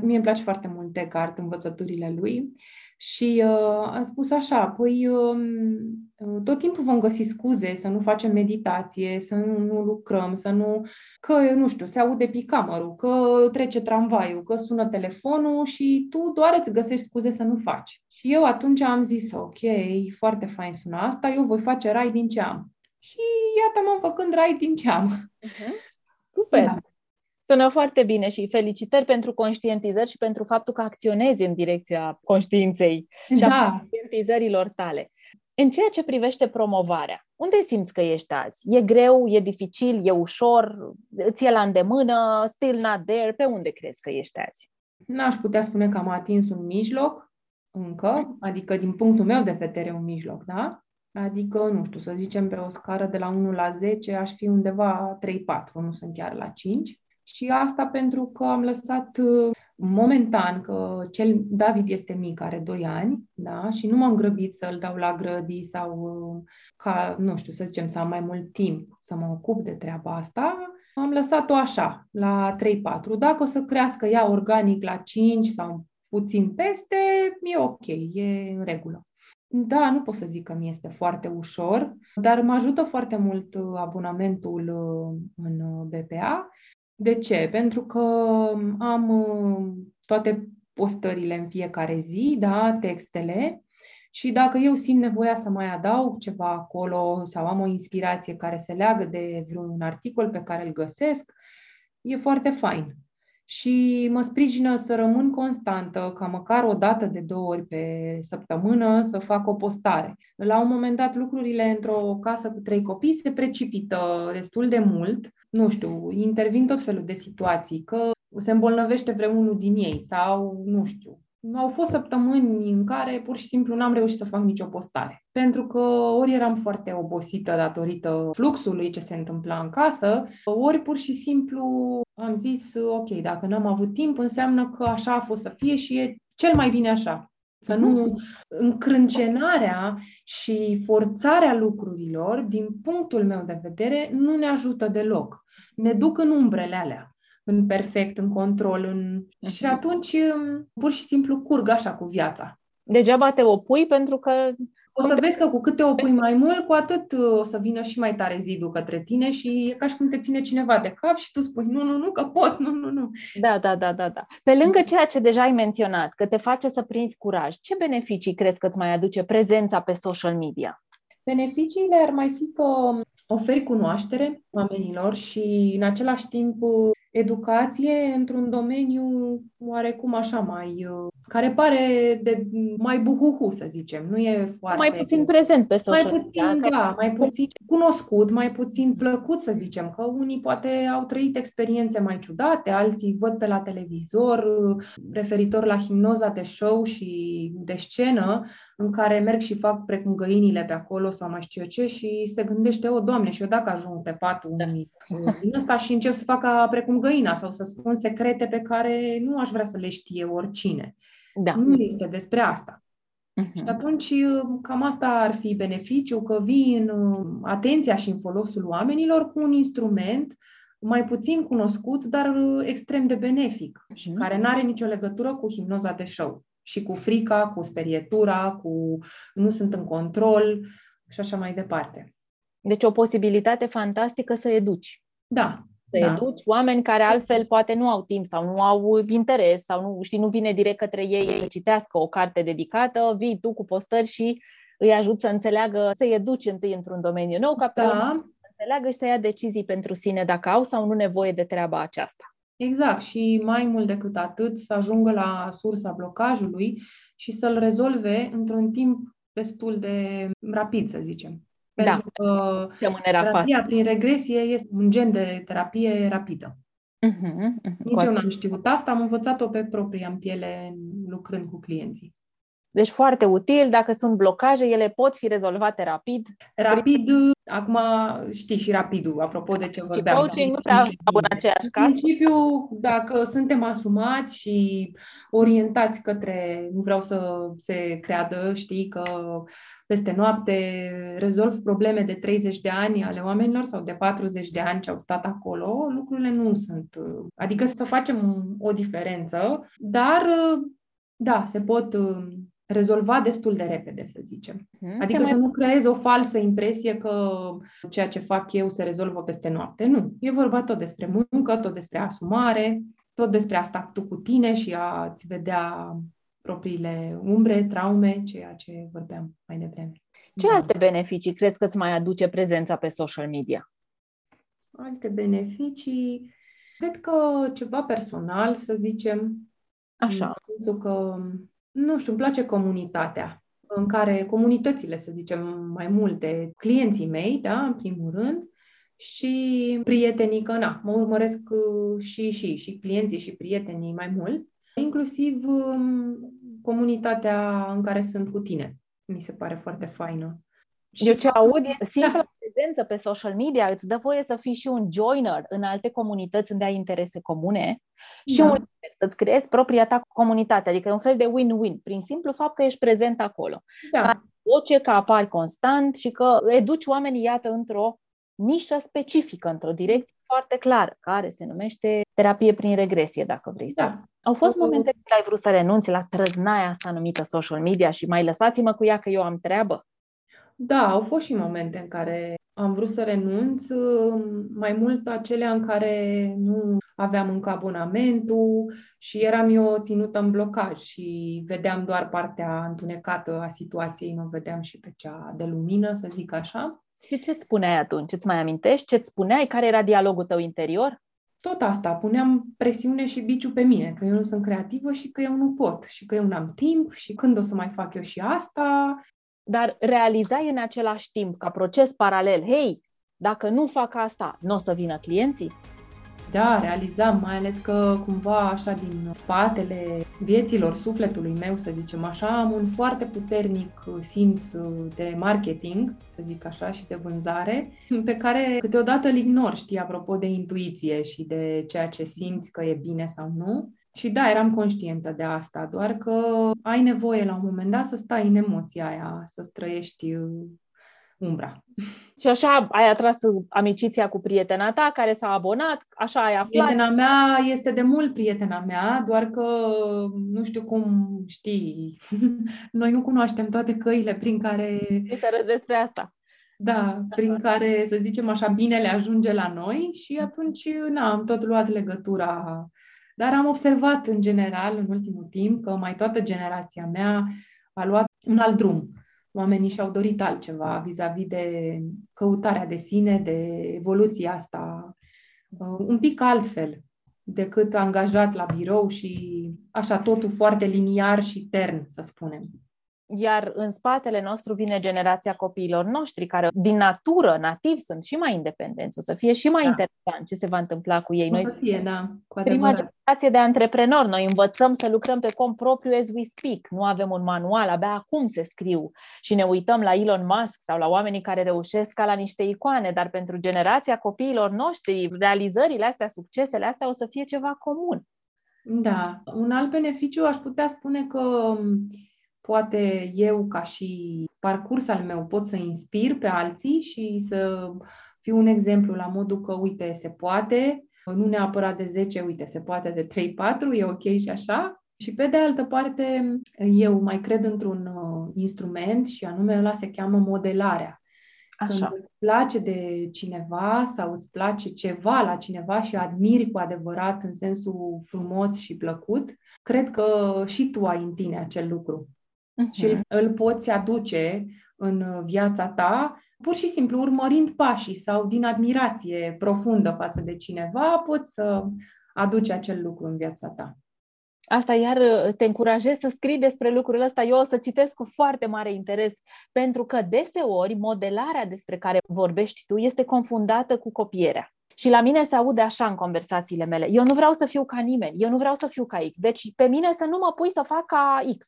Mie îmi place foarte mult Eckhart, învățăturile lui. Și uh, am spus așa, păi uh, tot timpul vom găsi scuze să nu facem meditație, să nu, nu lucrăm, să nu... Că, nu știu, se aude picamărul, că trece tramvaiul, că sună telefonul și tu doar îți găsești scuze să nu faci. Și eu atunci am zis, ok, foarte fain sună asta, eu voi face rai din ce am. Și iată mă făcând rai din ce am. Uh-huh. Super! Da. Sună foarte bine și felicitări pentru conștientizări și pentru faptul că acționezi în direcția conștiinței și da. a conștientizărilor tale. În ceea ce privește promovarea, unde simți că ești azi? E greu, e dificil, e ușor, îți e la îndemână, still not there? Pe unde crezi că ești azi? N-aș putea spune că am atins un mijloc încă, adică din punctul meu de vedere un mijloc, da? Adică, nu știu, să zicem pe o scară de la 1 la 10 aș fi undeva 3-4, nu sunt chiar la 5. Și asta pentru că am lăsat uh, momentan că cel David este mic, are 2 ani, da, și nu m-am grăbit să-l dau la grădii sau uh, ca, nu știu, să zicem, să am mai mult timp să mă ocup de treaba asta. Am lăsat-o așa, la 3-4. Dacă o să crească ea organic la 5 sau puțin peste, e ok, e în regulă. Da, nu pot să zic că mi este foarte ușor, dar mă ajută foarte mult uh, abonamentul în BPA de ce? Pentru că am uh, toate postările în fiecare zi, da, textele, și dacă eu simt nevoia să mai adaug ceva acolo sau am o inspirație care se leagă de vreun articol pe care îl găsesc, e foarte fain și mă sprijină să rămân constantă, ca măcar o dată de două ori pe săptămână să fac o postare. La un moment dat lucrurile într-o casă cu trei copii se precipită destul de mult. Nu știu, intervin tot felul de situații, că se îmbolnăvește vreunul din ei sau, nu știu, au fost săptămâni în care pur și simplu n-am reușit să fac nicio postare. Pentru că ori eram foarte obosită datorită fluxului ce se întâmpla în casă, ori pur și simplu am zis, ok, dacă n-am avut timp, înseamnă că așa a fost să fie și e cel mai bine așa. Să nu încrâncenarea și forțarea lucrurilor, din punctul meu de vedere, nu ne ajută deloc. Ne duc în umbrele alea în perfect, în control. În... Uh-huh. Și atunci um, pur și simplu curg așa cu viața. Degeaba te opui pentru că o să vezi că cu cât te opui mai mult, cu atât uh, o să vină și mai tare zidul către tine și e ca și cum te ține cineva de cap și tu spui, nu, nu, nu, că pot, nu, nu, nu. Da, da, da, da, da. Pe lângă ceea ce deja ai menționat, că te face să prinzi curaj, ce beneficii crezi că îți mai aduce prezența pe social media? Beneficiile ar mai fi că oferi cunoaștere oamenilor și în același timp educație într-un domeniu oarecum așa mai, uh, care pare de mai buhuhu, să zicem. Nu e foarte... Mai puțin prezent pe social Mai puțin, media, da, mai puțin cunoscut, mai puțin plăcut, să zicem, că unii poate au trăit experiențe mai ciudate, alții văd pe la televizor, uh, referitor la hipnoza de show și de scenă, în care merg și fac precum găinile pe acolo sau mai știu eu ce și se gândește, o, Doamne, și eu dacă ajung pe patul da. unui din ăsta și încep să fac ca precum găina sau să spun secrete pe care nu aș vrea să le știe oricine. Da. Nu este despre asta. Uh-huh. Și atunci cam asta ar fi beneficiu, că vii în uh, atenția și în folosul oamenilor cu un instrument mai puțin cunoscut, dar uh, extrem de benefic uh-huh. și care nu are nicio legătură cu hipnoza de show și cu frica, cu sperietura, cu nu sunt în control și așa mai departe. Deci o posibilitate fantastică să educi. Da, să da. educi oameni care altfel poate nu au timp sau nu au interes sau nu, știi, nu vine direct către ei să citească o carte dedicată, vii tu cu postări și îi ajut să înțeleagă, să-i educi întâi într-un domeniu nou, ca pe da. urmă să înțeleagă și să ia decizii pentru sine dacă au sau nu nevoie de treaba aceasta. Exact, și mai mult decât atât, să ajungă la sursa blocajului și să-l rezolve într-un timp destul de rapid, să zicem. Da. Pentru că terapia prin regresie este un gen de terapie rapidă. Uh-huh, uh-huh, Nici eu n-am știut asta, am învățat-o pe propria în piele lucrând cu clienții. Deci foarte util, dacă sunt blocaje, ele pot fi rezolvate rapid. Rapid, acum știi și rapidul, apropo de ce vorbeam. Și coaching nu prea stau în aceeași casă. În principiu, dacă suntem asumați și orientați către, nu vreau să se creadă, știi, că peste noapte rezolv probleme de 30 de ani ale oamenilor sau de 40 de ani ce au stat acolo, lucrurile nu sunt. Adică să facem o diferență, dar da, se pot rezolva destul de repede, să zicem. Hmm, adică mai... să nu creez o falsă impresie că ceea ce fac eu se rezolvă peste noapte. Nu. E vorba tot despre muncă, tot despre asumare, tot despre a sta tu cu tine și a-ți vedea propriile umbre, traume, ceea ce vorbeam mai devreme. Ce alte beneficii crezi că îți mai aduce prezența pe social media? Alte beneficii? Cred că ceva personal, să zicem. Așa. Pentru că nu știu, îmi place comunitatea în care comunitățile, să zicem, mai multe, clienții mei, da, în primul rând, și prietenii, că na, mă urmăresc uh, și, și, și clienții și prietenii mai mulți, inclusiv um, comunitatea în care sunt cu tine. Mi se pare foarte faină. Eu ce aud e simpla da. prezență pe social media, îți dă voie să fii și un joiner în alte comunități unde ai interese comune și da. un, să-ți creezi propria ta comunitate, adică e un fel de win-win, prin simplu fapt că ești prezent acolo. Da. Ca voce, că apari constant și că educi oamenii, iată, într-o nișă specifică, într-o direcție foarte clară, care se numește terapie prin regresie, dacă vrei da. să. Au fost momente când ai vrut să renunți la trăznaia asta numită social media și mai lăsați-mă cu ea că eu am treabă? Da, au fost și momente în care am vrut să renunț, mai mult acelea în care nu aveam încă abonamentul și eram eu ținută în blocaj și vedeam doar partea întunecată a situației, nu vedeam și pe cea de lumină, să zic așa. Și ce-ți spuneai atunci? Îți mai amintești? Ce-ți spuneai? Care era dialogul tău interior? Tot asta. Puneam presiune și biciu pe mine, că eu nu sunt creativă și că eu nu pot și că eu nu am timp și când o să mai fac eu și asta dar realizai în același timp, ca proces paralel, hei, dacă nu fac asta, nu o să vină clienții? Da, realizam, mai ales că cumva așa din spatele vieților sufletului meu, să zicem așa, am un foarte puternic simț de marketing, să zic așa, și de vânzare, [laughs] pe care câteodată îl ignor, știi, apropo de intuiție și de ceea ce simți că e bine sau nu. Și da, eram conștientă de asta, doar că ai nevoie la un moment dat să stai în emoția aia, să trăiești uh, umbra. [laughs] Și așa ai atras amiciția cu prietena ta care s-a abonat, așa ai aflat? Prietena mea este de mult prietena mea, doar că nu știu cum știi, [laughs] noi nu cunoaștem toate căile prin care... să despre asta. Da, prin care, să zicem așa, binele ajunge la noi și atunci, na, am tot luat legătura. Dar am observat în general, în ultimul timp, că mai toată generația mea a luat un alt drum. Oamenii și-au dorit altceva vis-a-vis de căutarea de sine, de evoluția asta, uh, un pic altfel decât angajat la birou și așa totul foarte liniar și tern, să spunem iar în spatele nostru vine generația copiilor noștri, care din natură, nativ, sunt și mai independenți. O să fie și mai da. interesant ce se va întâmpla cu ei. Noi o să fie, da, cu prima generație de antreprenori. Noi învățăm să lucrăm pe cont propriu as we speak. Nu avem un manual, abia acum se scriu. Și ne uităm la Elon Musk sau la oamenii care reușesc ca la niște icoane, dar pentru generația copiilor noștri, realizările astea, succesele astea o să fie ceva comun. Da. Un alt beneficiu aș putea spune că poate eu, ca și parcurs al meu, pot să inspir pe alții și să fiu un exemplu la modul că, uite, se poate, nu neapărat de 10, uite, se poate de 3-4, e ok și așa. Și pe de altă parte, eu mai cred într-un uh, instrument și anume ăla se cheamă modelarea. Așa. Când îți place de cineva sau îți place ceva la cineva și admiri cu adevărat în sensul frumos și plăcut, cred că și tu ai în tine acel lucru uh-huh. și îl, îl poți aduce în viața ta, pur și simplu urmărind pașii sau din admirație profundă față de cineva, poți să aduci acel lucru în viața ta. Asta iar uh, te încurajez să scrii despre lucrul ăsta. Eu o să citesc cu foarte mare interes, pentru că deseori modelarea despre care vorbești tu este confundată cu copierea. Și la mine se aude așa în conversațiile mele. Eu nu vreau să fiu ca nimeni, eu nu vreau să fiu ca X. Deci pe mine să nu mă pui să fac ca X.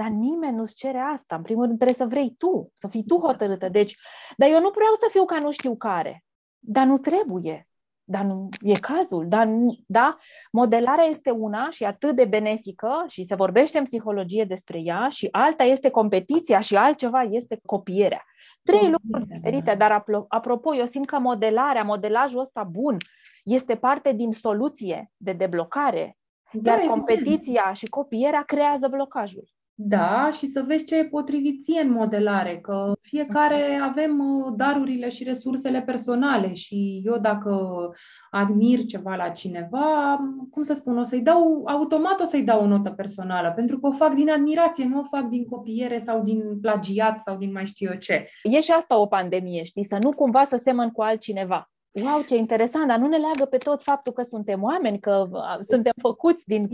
Dar nimeni nu-ți cere asta. În primul rând trebuie să vrei tu, să fii tu hotărâtă. Deci, dar eu nu vreau să fiu ca nu știu care. Dar nu trebuie. Dar nu e cazul. Dar, da? Modelarea este una și atât de benefică și se vorbește în psihologie despre ea și alta este competiția și altceva este copierea. Trei Copierea, lucruri da. diferite, dar apropo, eu simt că modelarea, modelajul ăsta bun, este parte din soluție de deblocare, da, iar competiția și copierea creează blocajul. Da, și să vezi ce e potrivit ție în modelare, că fiecare avem uh, darurile și resursele personale și eu dacă admir ceva la cineva, cum să spun, o să-i dau, automat o să-i dau o notă personală, pentru că o fac din admirație, nu o fac din copiere sau din plagiat sau din mai știu eu ce. E și asta o pandemie, știi, să nu cumva să semăn cu altcineva. Wow, ce interesant, dar nu ne leagă pe toți faptul că suntem oameni, că suntem făcuți din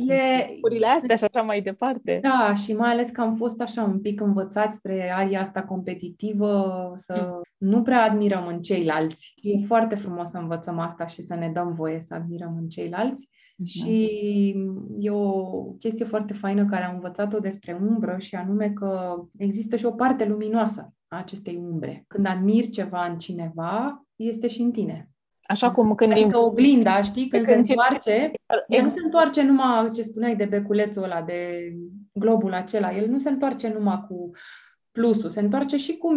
lucrurile astea și așa mai departe. Da, și mai ales că am fost așa un pic învățați spre aria asta competitivă, să mm. nu prea admirăm în ceilalți. E foarte frumos să învățăm asta și să ne dăm voie să admirăm în ceilalți. Mm-hmm. Și e o chestie foarte faină care am învățat-o despre umbră și anume că există și o parte luminoasă a acestei umbre. Când admiri ceva în cineva, este și în tine. Așa cum când... Adică oglinda, știi, când, când se întoarce, exact. el nu se întoarce numai, ce spuneai de beculețul ăla, de globul acela, el nu se întoarce numai cu plusul, se întoarce și cu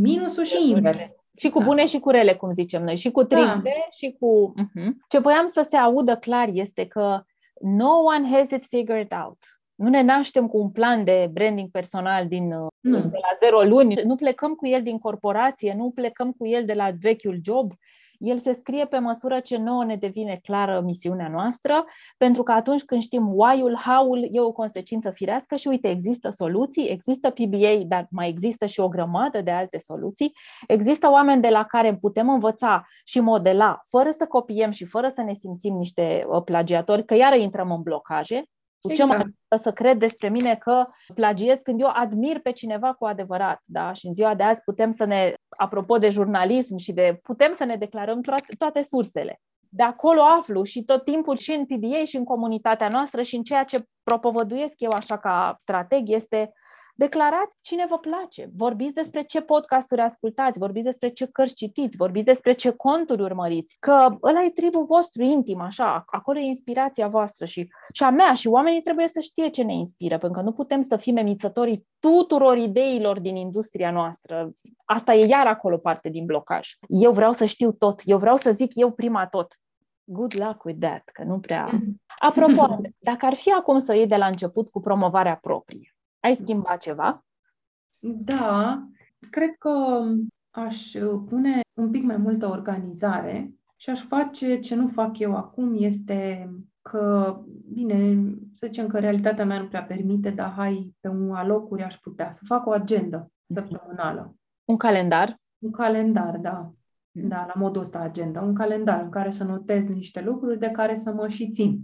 minusul și invers. Și cu bune și cu rele, cum zicem noi, și cu triple da. și cu... Uh-huh. Ce voiam să se audă clar este că no one has it figured out. Nu ne naștem cu un plan de branding personal din, nu. de la zero luni, nu plecăm cu el din corporație, nu plecăm cu el de la vechiul job. El se scrie pe măsură ce nouă ne devine clară misiunea noastră, pentru că atunci când știm why-ul, how-ul, e o consecință firească și uite, există soluții, există PBA, dar mai există și o grămadă de alte soluții. Există oameni de la care putem învăța și modela, fără să copiem și fără să ne simțim niște uh, plagiatori, că iară intrăm în blocaje, cu ce exact. mă să cred despre mine că plagiez când eu admir pe cineva cu adevărat, da? Și în ziua de azi putem să ne, apropo de jurnalism și de, putem să ne declarăm toate, toate sursele. De acolo aflu și tot timpul și în PBA și în comunitatea noastră și în ceea ce propovăduiesc eu așa ca strateg este declarați cine vă place, vorbiți despre ce podcasturi ascultați, vorbiți despre ce cărți citiți, vorbiți despre ce conturi urmăriți, că ăla e tribul vostru intim, așa, acolo e inspirația voastră și, și a mea și oamenii trebuie să știe ce ne inspiră, pentru că nu putem să fim emițătorii tuturor ideilor din industria noastră. Asta e iar acolo parte din blocaj. Eu vreau să știu tot, eu vreau să zic eu prima tot good luck with that, că nu prea... Mhm. Apropo, [laughs] dacă ar fi acum să iei de la început cu promovarea proprie, ai schimbat ceva? Da, cred că aș pune un pic mai multă organizare și aș face ce nu fac eu acum, este că, bine, să zicem că realitatea mea nu prea permite, dar hai, pe un alocuri aș putea să fac o agendă săptămânală. Un calendar? Un calendar, da. Da, la modul ăsta agenda, un calendar în care să notez niște lucruri de care să mă și țin.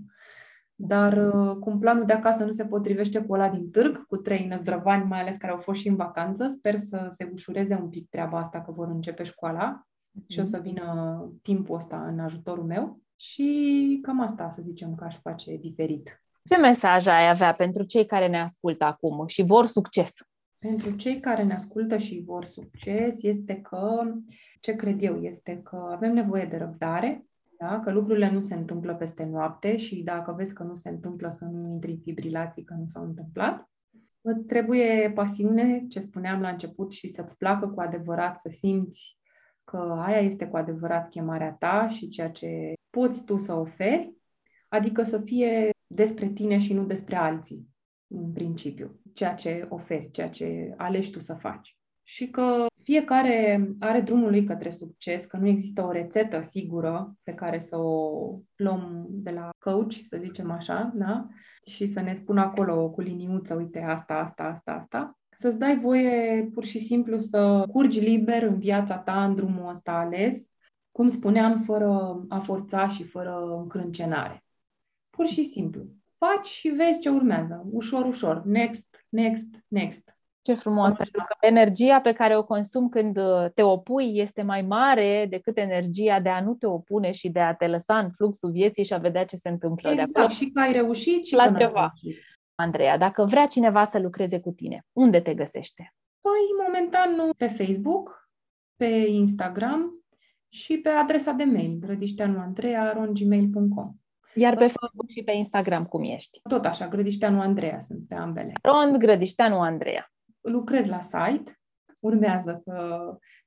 Dar uh, cum planul de acasă nu se potrivește cu ăla din târg, cu trei năzdrăvani, mai ales care au fost și în vacanță, sper să se ușureze un pic treaba asta că vor începe școala mm-hmm. și o să vină timpul ăsta în ajutorul meu. Și cam asta, să zicem, că aș face diferit. Ce mesaj ai avea pentru cei care ne ascultă acum și vor succes? Pentru cei care ne ascultă și vor succes, este că, ce cred eu, este că avem nevoie de răbdare, da? că lucrurile nu se întâmplă peste noapte și dacă vezi că nu se întâmplă, să nu intri în fibrilații că nu s-au întâmplat. Îți trebuie pasiune, ce spuneam la început, și să-ți placă cu adevărat, să simți că aia este cu adevărat chemarea ta și ceea ce poți tu să oferi, adică să fie despre tine și nu despre alții în principiu, ceea ce oferi, ceea ce alegi tu să faci. Și că fiecare are drumul lui către succes, că nu există o rețetă sigură pe care să o luăm de la coach, să zicem așa, da? și să ne spună acolo cu liniuță, uite, asta, asta, asta, asta. Să-ți dai voie pur și simplu să curgi liber în viața ta, în drumul ăsta ales, cum spuneam, fără a forța și fără încrâncenare. Pur și simplu faci și vezi ce urmează. Ușor, ușor. Next, next, next. Ce frumos, pentru că energia pe care o consumi când uh, te opui este mai mare decât energia de a nu te opune și de a te lăsa în fluxul vieții și a vedea ce se întâmplă exact, de acolo. și că ai reușit și la ceva. Andreea, dacă vrea cineva să lucreze cu tine, unde te găsește? Păi, momentan pe Facebook, pe Instagram și pe adresa de mail, grădișteanuandreea.gmail.com. Iar pe Facebook și pe Instagram cum ești? Tot așa, Grădișteanu Andreea sunt pe ambele. Rond Grădișteanu Andreea. Lucrez la site, urmează să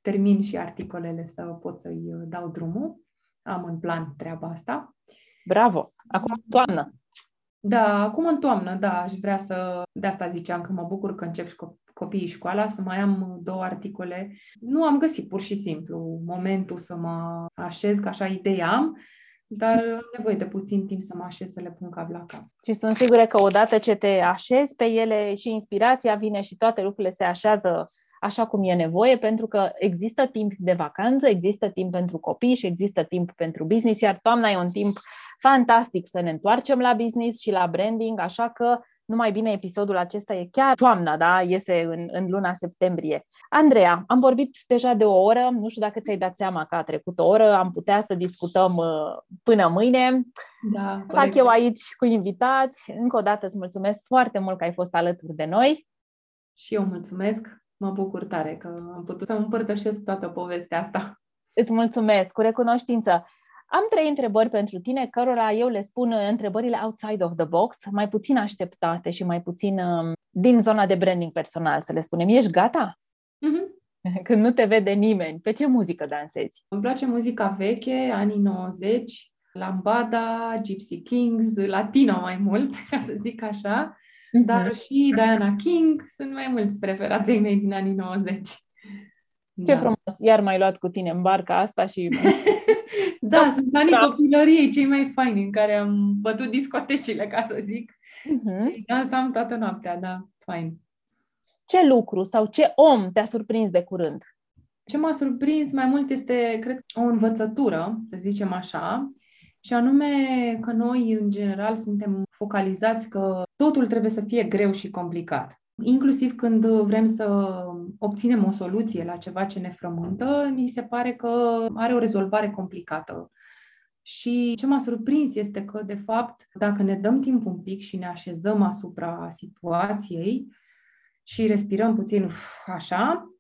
termin și articolele să pot să-i dau drumul. Am în plan treaba asta. Bravo! Acum în toamnă. Da, acum în toamnă, da, aș vrea să... De asta ziceam că mă bucur că încep și copiii școala, să mai am două articole. Nu am găsit pur și simplu momentul să mă așez, că așa idei am, dar am nevoie de puțin timp să mă așez să le pun cap la cap. Și sunt sigură că odată ce te așezi pe ele și inspirația vine și toate lucrurile se așează așa cum e nevoie, pentru că există timp de vacanță, există timp pentru copii și există timp pentru business, iar toamna e un timp fantastic să ne întoarcem la business și la branding, așa că numai bine episodul acesta e chiar toamna, da? Iese în, în luna septembrie. Andreea, am vorbit deja de o oră, nu știu dacă ți-ai dat seama că a trecut o oră, am putea să discutăm uh, până mâine. Da, Fac corect. eu aici cu invitați. Încă o dată îți mulțumesc foarte mult că ai fost alături de noi. Și eu mulțumesc, mă bucur tare că am putut să împărtășesc toată povestea asta. Îți mulțumesc, cu recunoștință. Am trei întrebări pentru tine, cărora eu le spun uh, întrebările outside of the box, mai puțin așteptate și mai puțin um, din zona de branding personal, să le spunem. Ești gata? Mm-hmm. [laughs] Când nu te vede nimeni, pe ce muzică dansezi? Îmi place muzica veche, anii 90, Lambada, Gypsy Kings, latino mai mult, [laughs] ca să zic așa, mm-hmm. dar și Diana King sunt mai mulți preferații mei din anii 90. Ce da. frumos! Iar mai luat cu tine în barca asta și... [laughs] [laughs] da, da, sunt anii da. copilăriei cei mai faini în care am bătut discotecile, ca să zic. Uh-huh. Și dansam toată noaptea, da, fain. Ce lucru sau ce om te-a surprins de curând? Ce m-a surprins mai mult este, cred, o învățătură, să zicem așa, și anume că noi, în general, suntem focalizați că totul trebuie să fie greu și complicat. Inclusiv când vrem să obținem o soluție la ceva ce ne frământă, ni se pare că are o rezolvare complicată. Și ce m-a surprins este că, de fapt, dacă ne dăm timp un pic și ne așezăm asupra situației și respirăm puțin așa,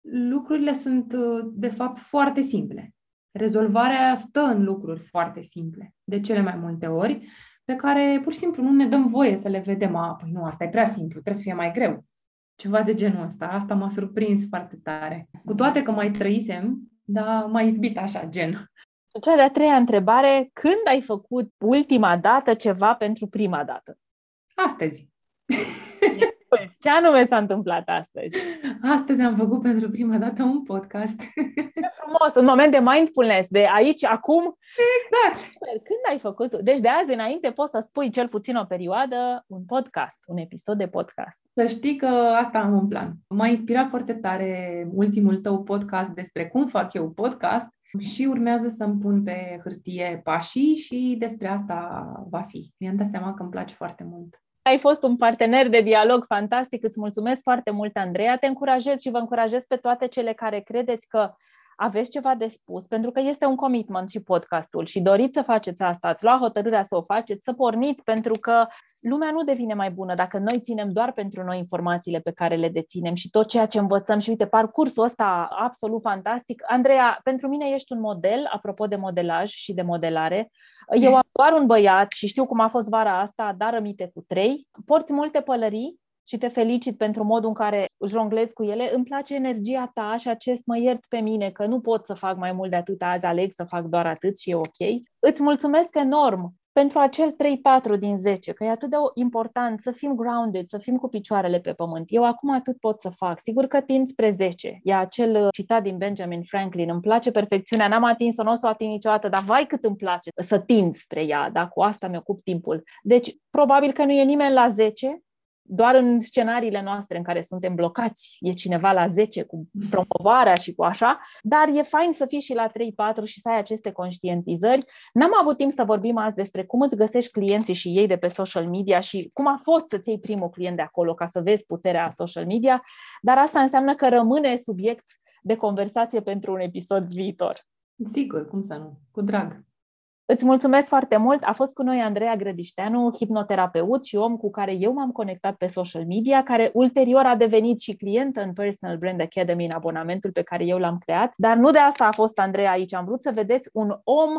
lucrurile sunt, de fapt, foarte simple. Rezolvarea stă în lucruri foarte simple, de cele mai multe ori, pe care pur și simplu nu ne dăm voie să le vedem. A, păi nu, asta e prea simplu, trebuie să fie mai greu. Ceva de genul ăsta. Asta m-a surprins foarte tare. Cu toate că mai trăisem, dar m-a izbit așa, gen. Cea de-a treia întrebare, când ai făcut ultima dată ceva pentru prima dată? Astăzi. [laughs] Păi, ce anume s-a întâmplat astăzi? Astăzi am făcut pentru prima dată un podcast. Ce frumos! Un moment de mindfulness, de aici, acum. Exact! Când ai făcut? Deci de azi înainte poți să spui cel puțin o perioadă un podcast, un episod de podcast. Să știi că asta am în plan. M-a inspirat foarte tare ultimul tău podcast despre cum fac eu podcast și urmează să-mi pun pe hârtie pașii și despre asta va fi. Mi-am dat seama că îmi place foarte mult. Ai fost un partener de dialog fantastic, îți mulțumesc foarte mult, Andreea. Te încurajez și vă încurajez pe toate cele care credeți că aveți ceva de spus, pentru că este un commitment și podcastul și doriți să faceți asta, ați luat hotărârea să o faceți, să porniți, pentru că lumea nu devine mai bună dacă noi ținem doar pentru noi informațiile pe care le deținem și tot ceea ce învățăm și uite, parcursul ăsta absolut fantastic. Andreea, pentru mine ești un model, apropo de modelaj și de modelare. Eu am doar un băiat și știu cum a fost vara asta, dar rămite cu trei. Porți multe pălării, și te felicit pentru modul în care jonglezi cu ele. Îmi place energia ta și acest mă iert pe mine că nu pot să fac mai mult de atât azi, aleg să fac doar atât și e ok. Îți mulțumesc enorm pentru acel 3-4 din 10, că e atât de important să fim grounded, să fim cu picioarele pe pământ. Eu acum atât pot să fac. Sigur că tind spre 10. E acel uh, citat din Benjamin Franklin. Îmi place perfecțiunea, n-am atins-o, nu o să o ating niciodată, dar vai cât îmi place să tind spre ea, da? cu asta mi-ocup timpul. Deci, probabil că nu e nimeni la 10, doar în scenariile noastre în care suntem blocați, e cineva la 10 cu promovarea și cu așa, dar e fain să fii și la 3-4 și să ai aceste conștientizări. N-am avut timp să vorbim azi despre cum îți găsești clienții și ei de pe social media și cum a fost să-ți iei primul client de acolo ca să vezi puterea social media, dar asta înseamnă că rămâne subiect de conversație pentru un episod viitor. Sigur, cum să nu, cu drag. Îți mulțumesc foarte mult. A fost cu noi Andreea Grădișteanu, hipnoterapeut și om cu care eu m-am conectat pe social media, care ulterior a devenit și clientă în Personal Brand Academy în abonamentul pe care eu l-am creat. Dar nu de asta a fost Andreea aici. Am vrut să vedeți un om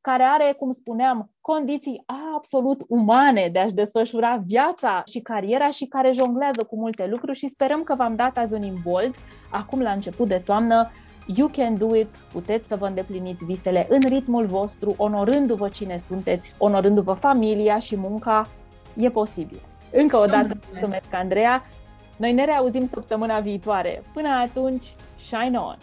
care are, cum spuneam, condiții absolut umane de a-și desfășura viața și cariera și care jonglează cu multe lucruri și sperăm că v-am dat azi un imbold, acum la început de toamnă, You can do it, puteți să vă îndepliniți visele în ritmul vostru, onorându-vă cine sunteți, onorându-vă familia și munca, e posibil. Încă o dată mulțumesc, Andreea. Noi ne reauzim săptămâna viitoare. Până atunci, shine on!